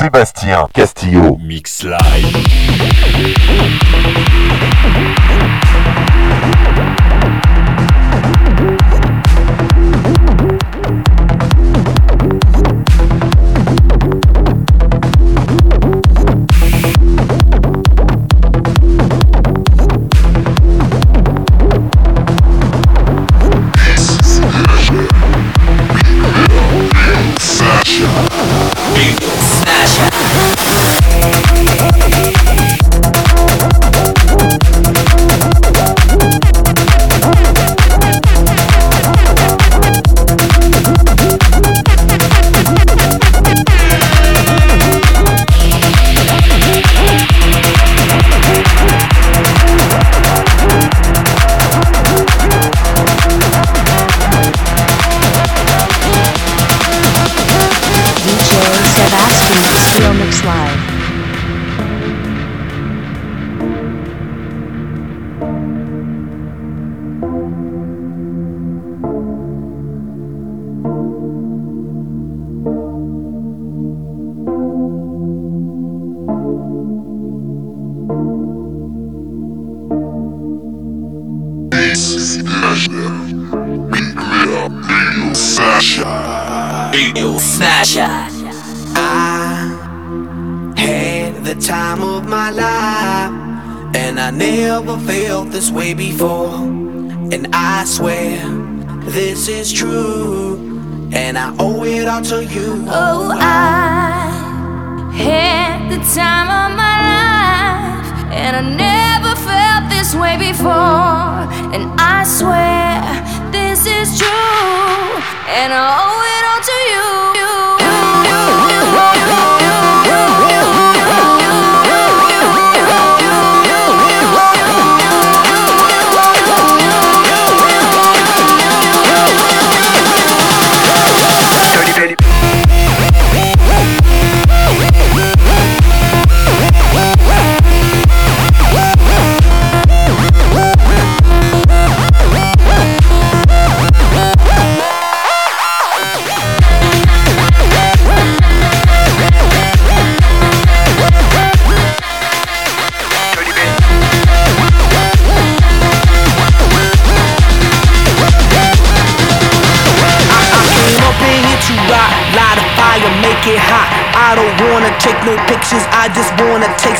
Sébastien Castillo. Mix Live. And I swear this is true. And I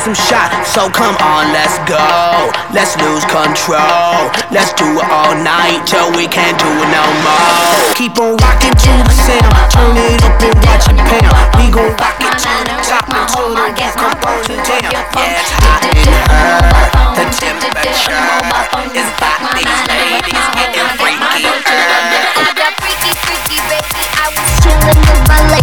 some shots. So come on, let's go. Let's lose control. Let's do it all night till we can't do it no more. Keep on rocking to the sound. Turn it up and watch it pound. We gon' rock it to the top until the roof come burning down. Yeah, it's hot in here. The temperature is hot. These ladies getting freaky. I got freaky, freaky, baby. I was chillin' with my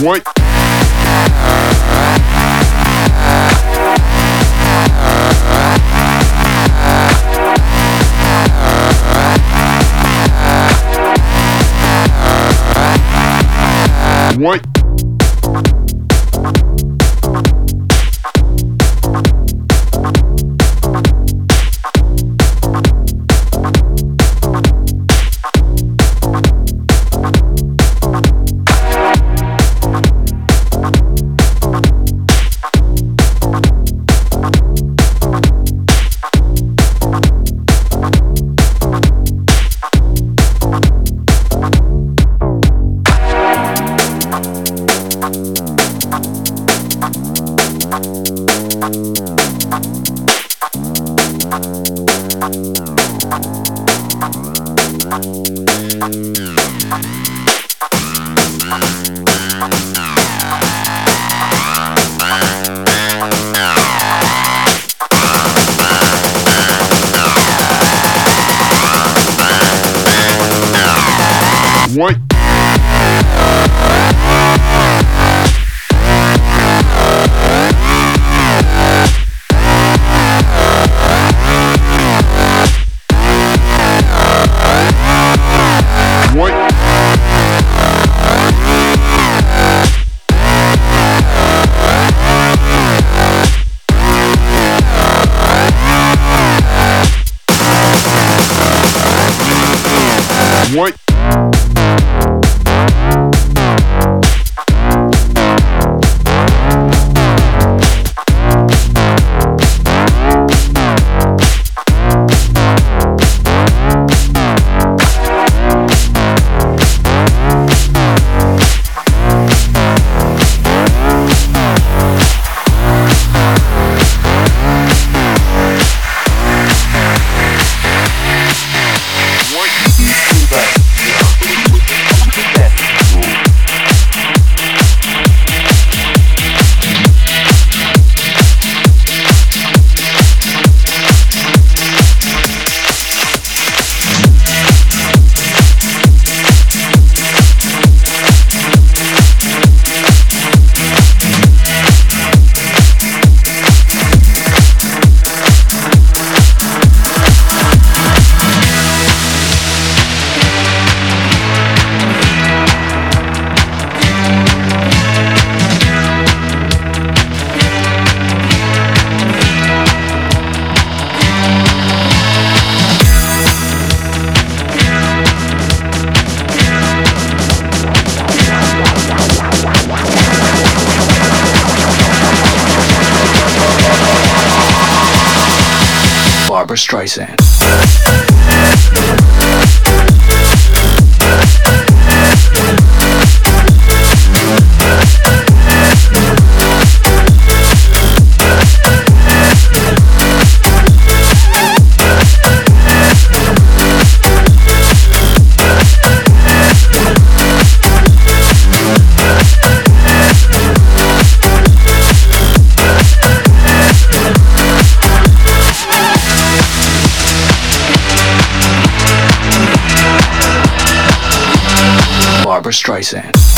Streisand. Streisand.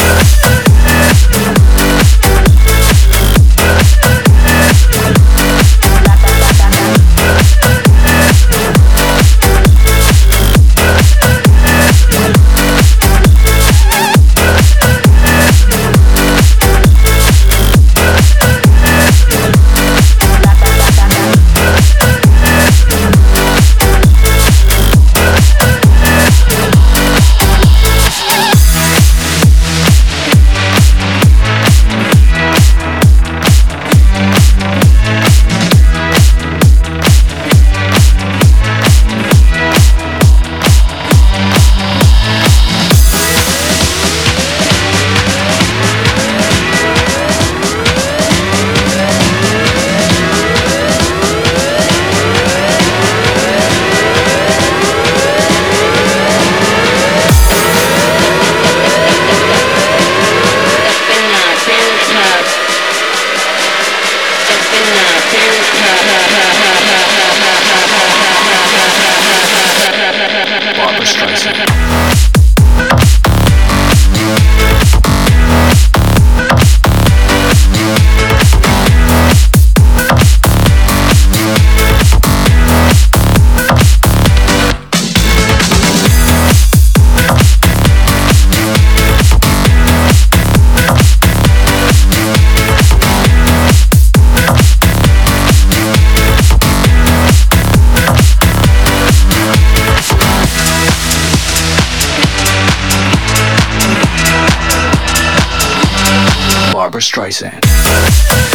Barbra Streisand.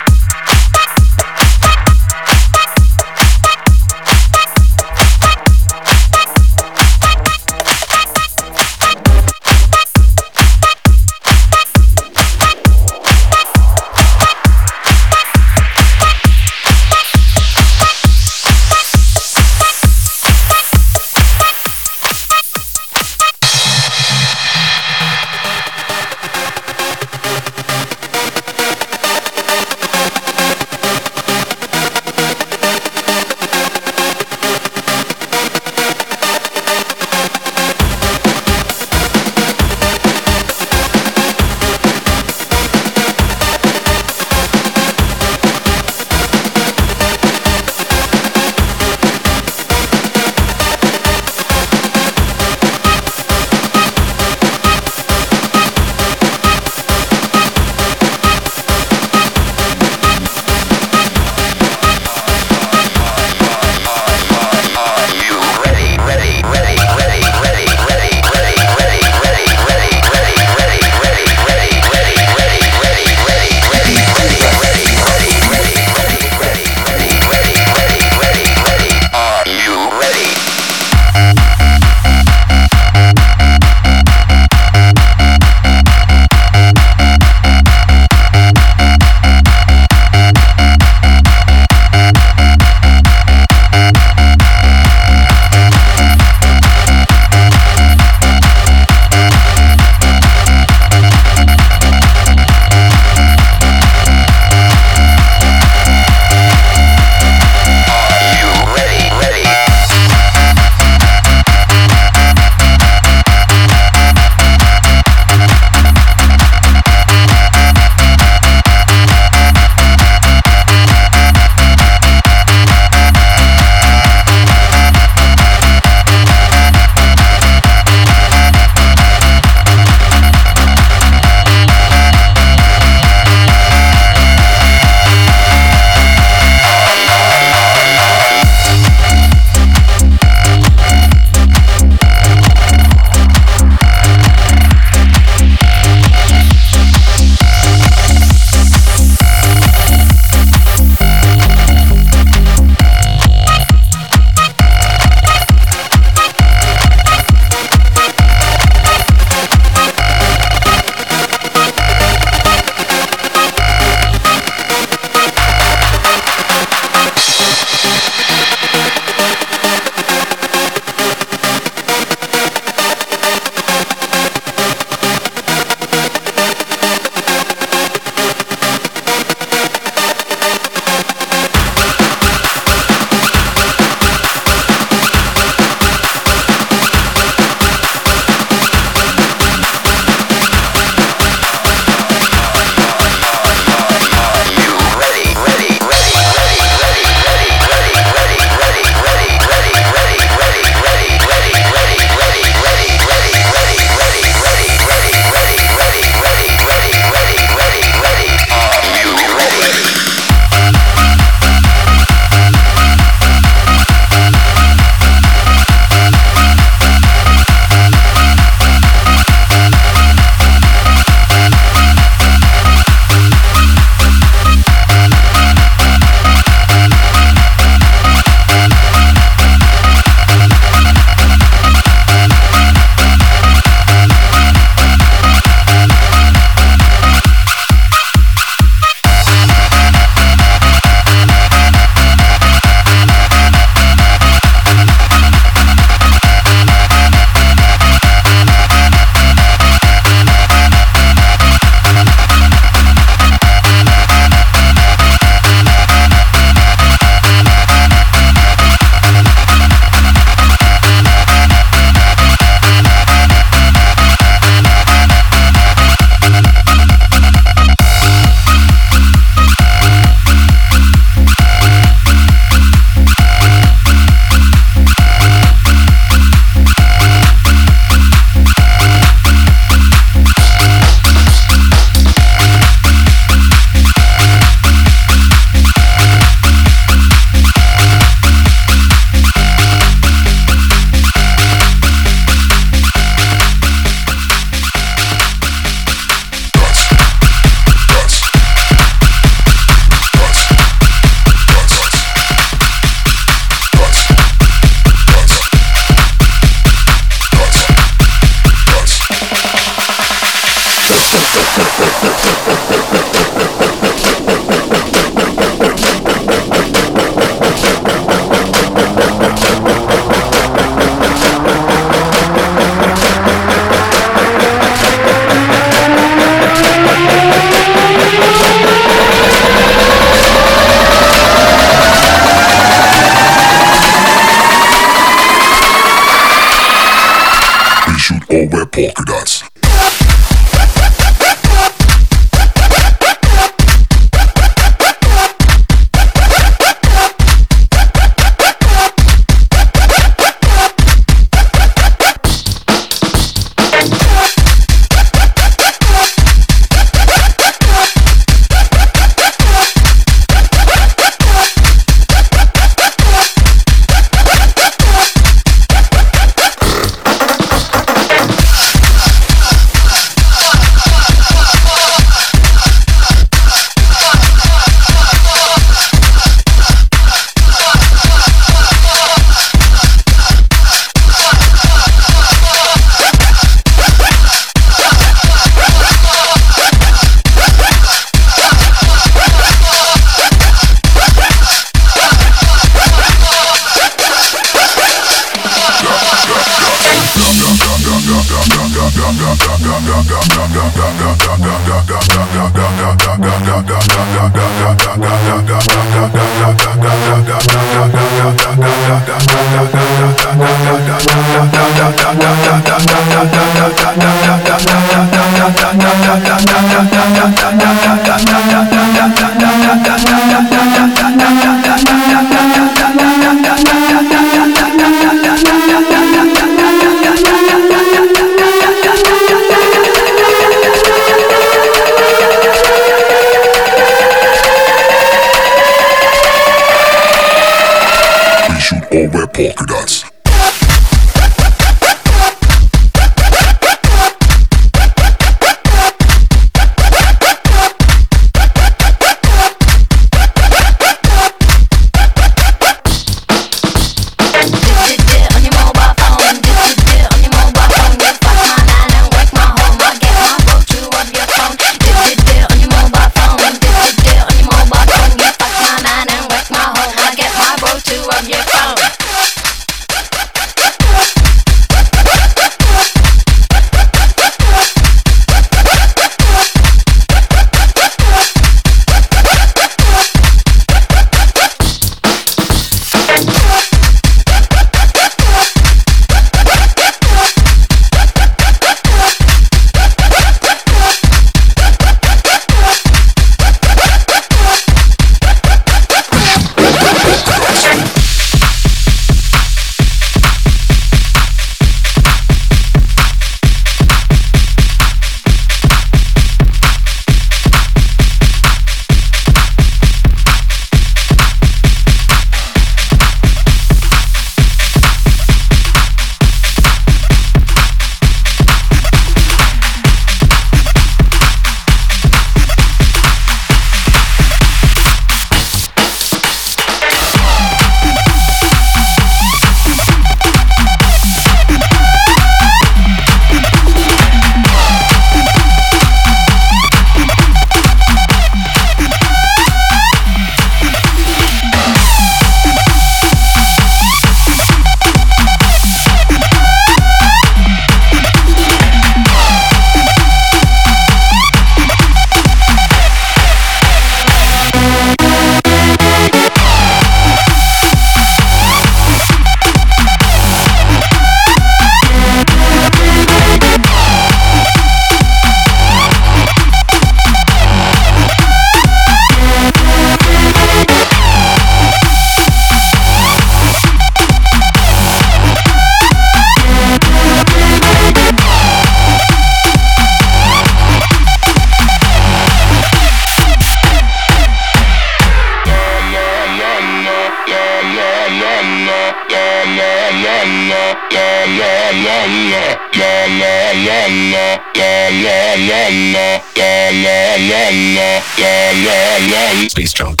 Space jump.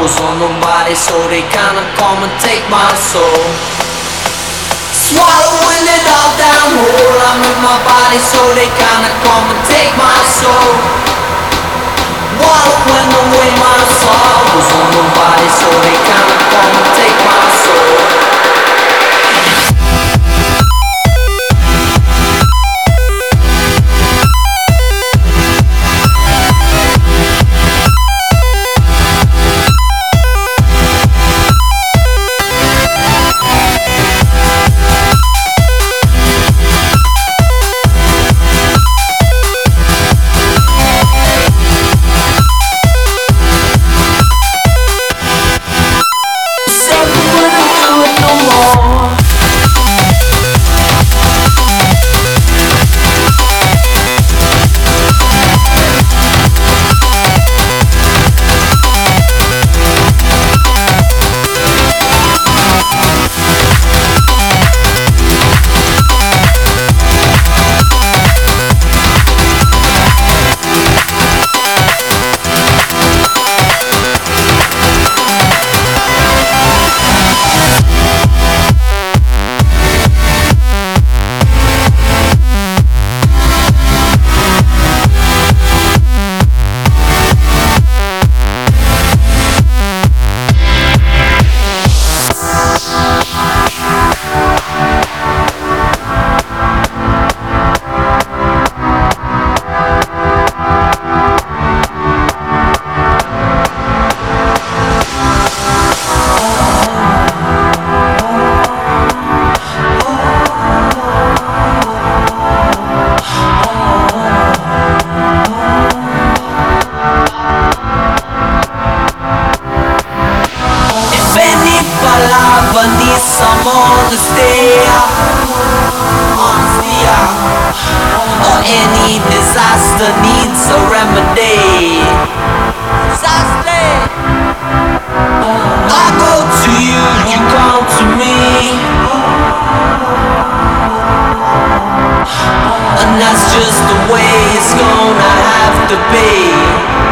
Sorrows on nobody, so they kinda come and take my soul. Swallowing it all down whole, I'm in my body, so they kinda come and take my soul. Wallowing away my sorrows on nobody, so they kinda come and take my soul. Disaster needs a remedy, disaster. Oh, I go to you, you come to me, and that's just the way it's gonna have to be.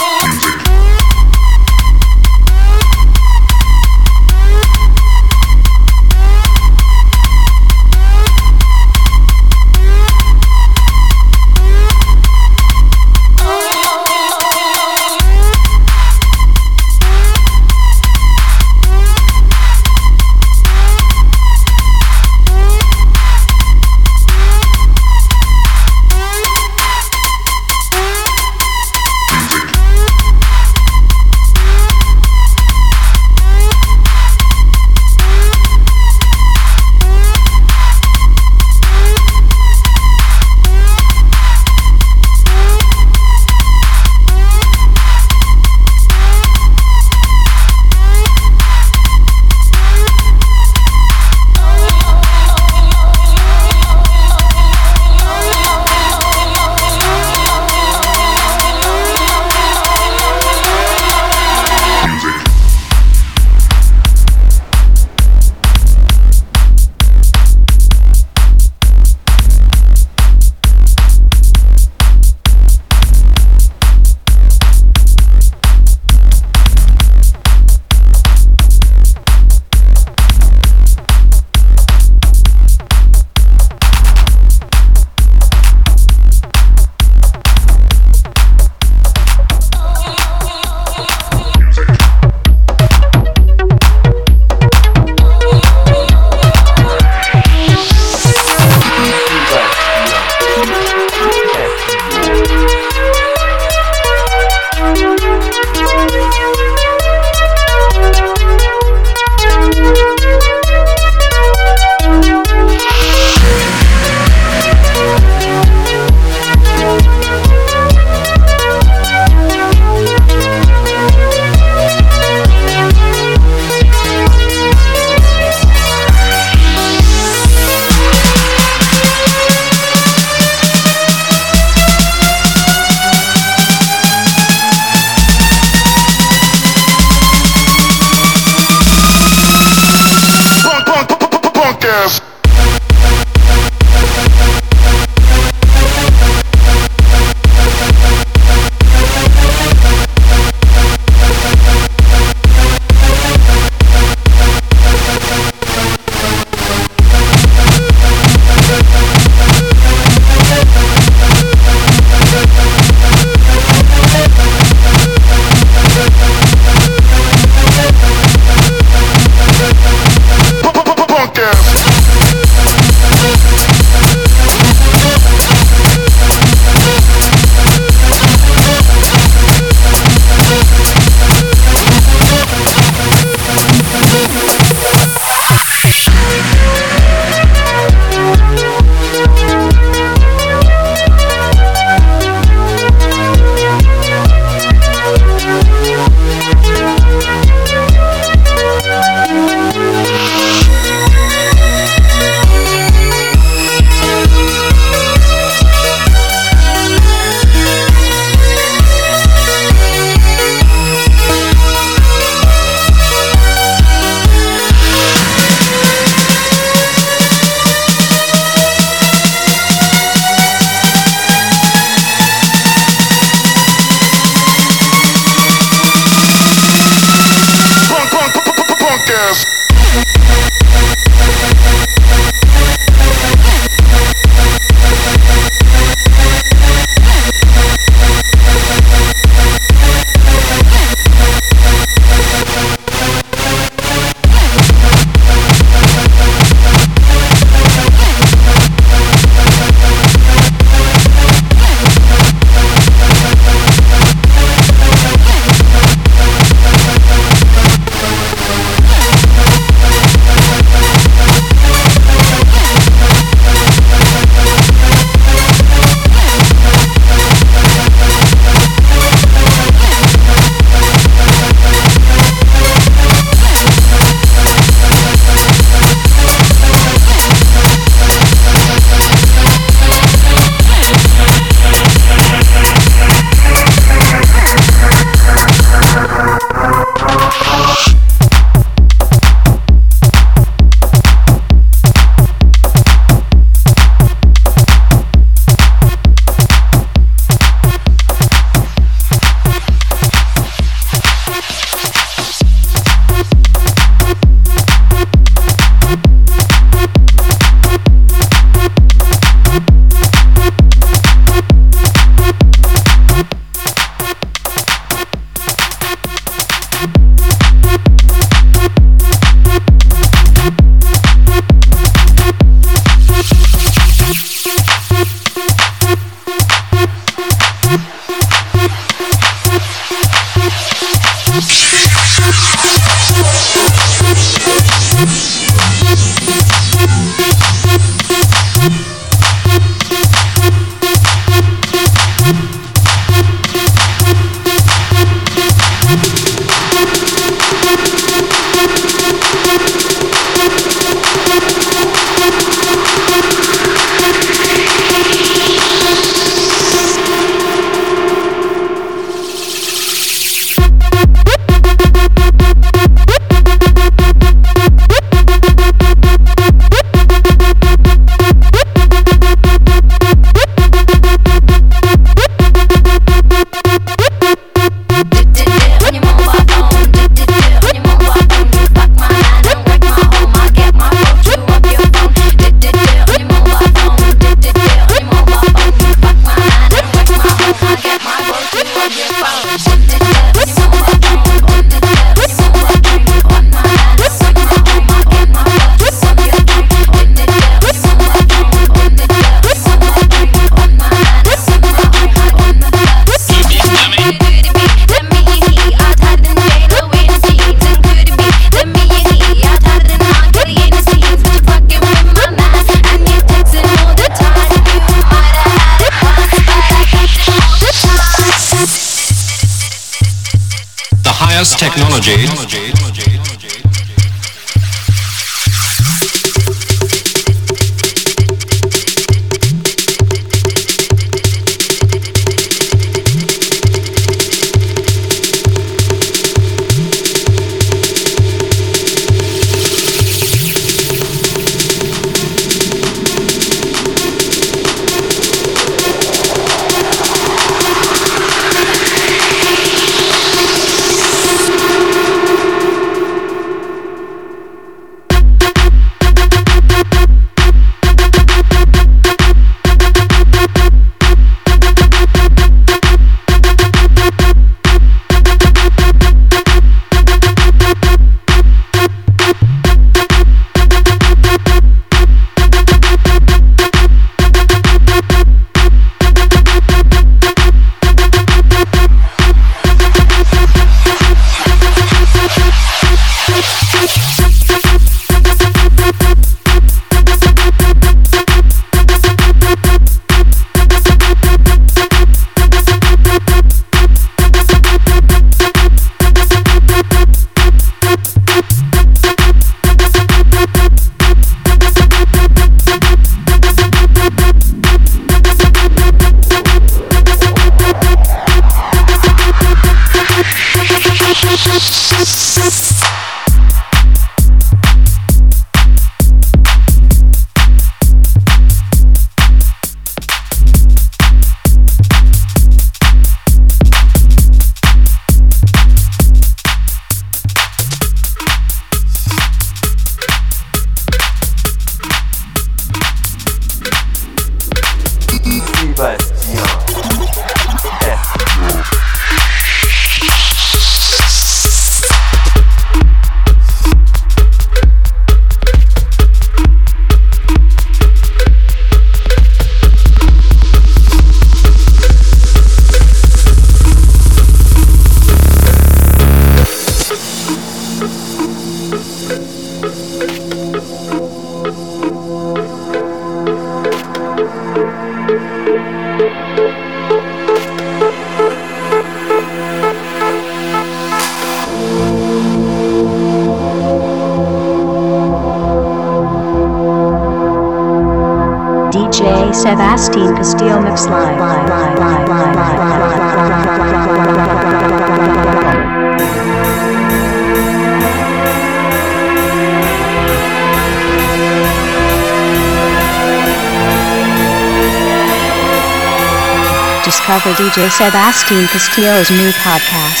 DJ Sebastian Castillo's new podcast.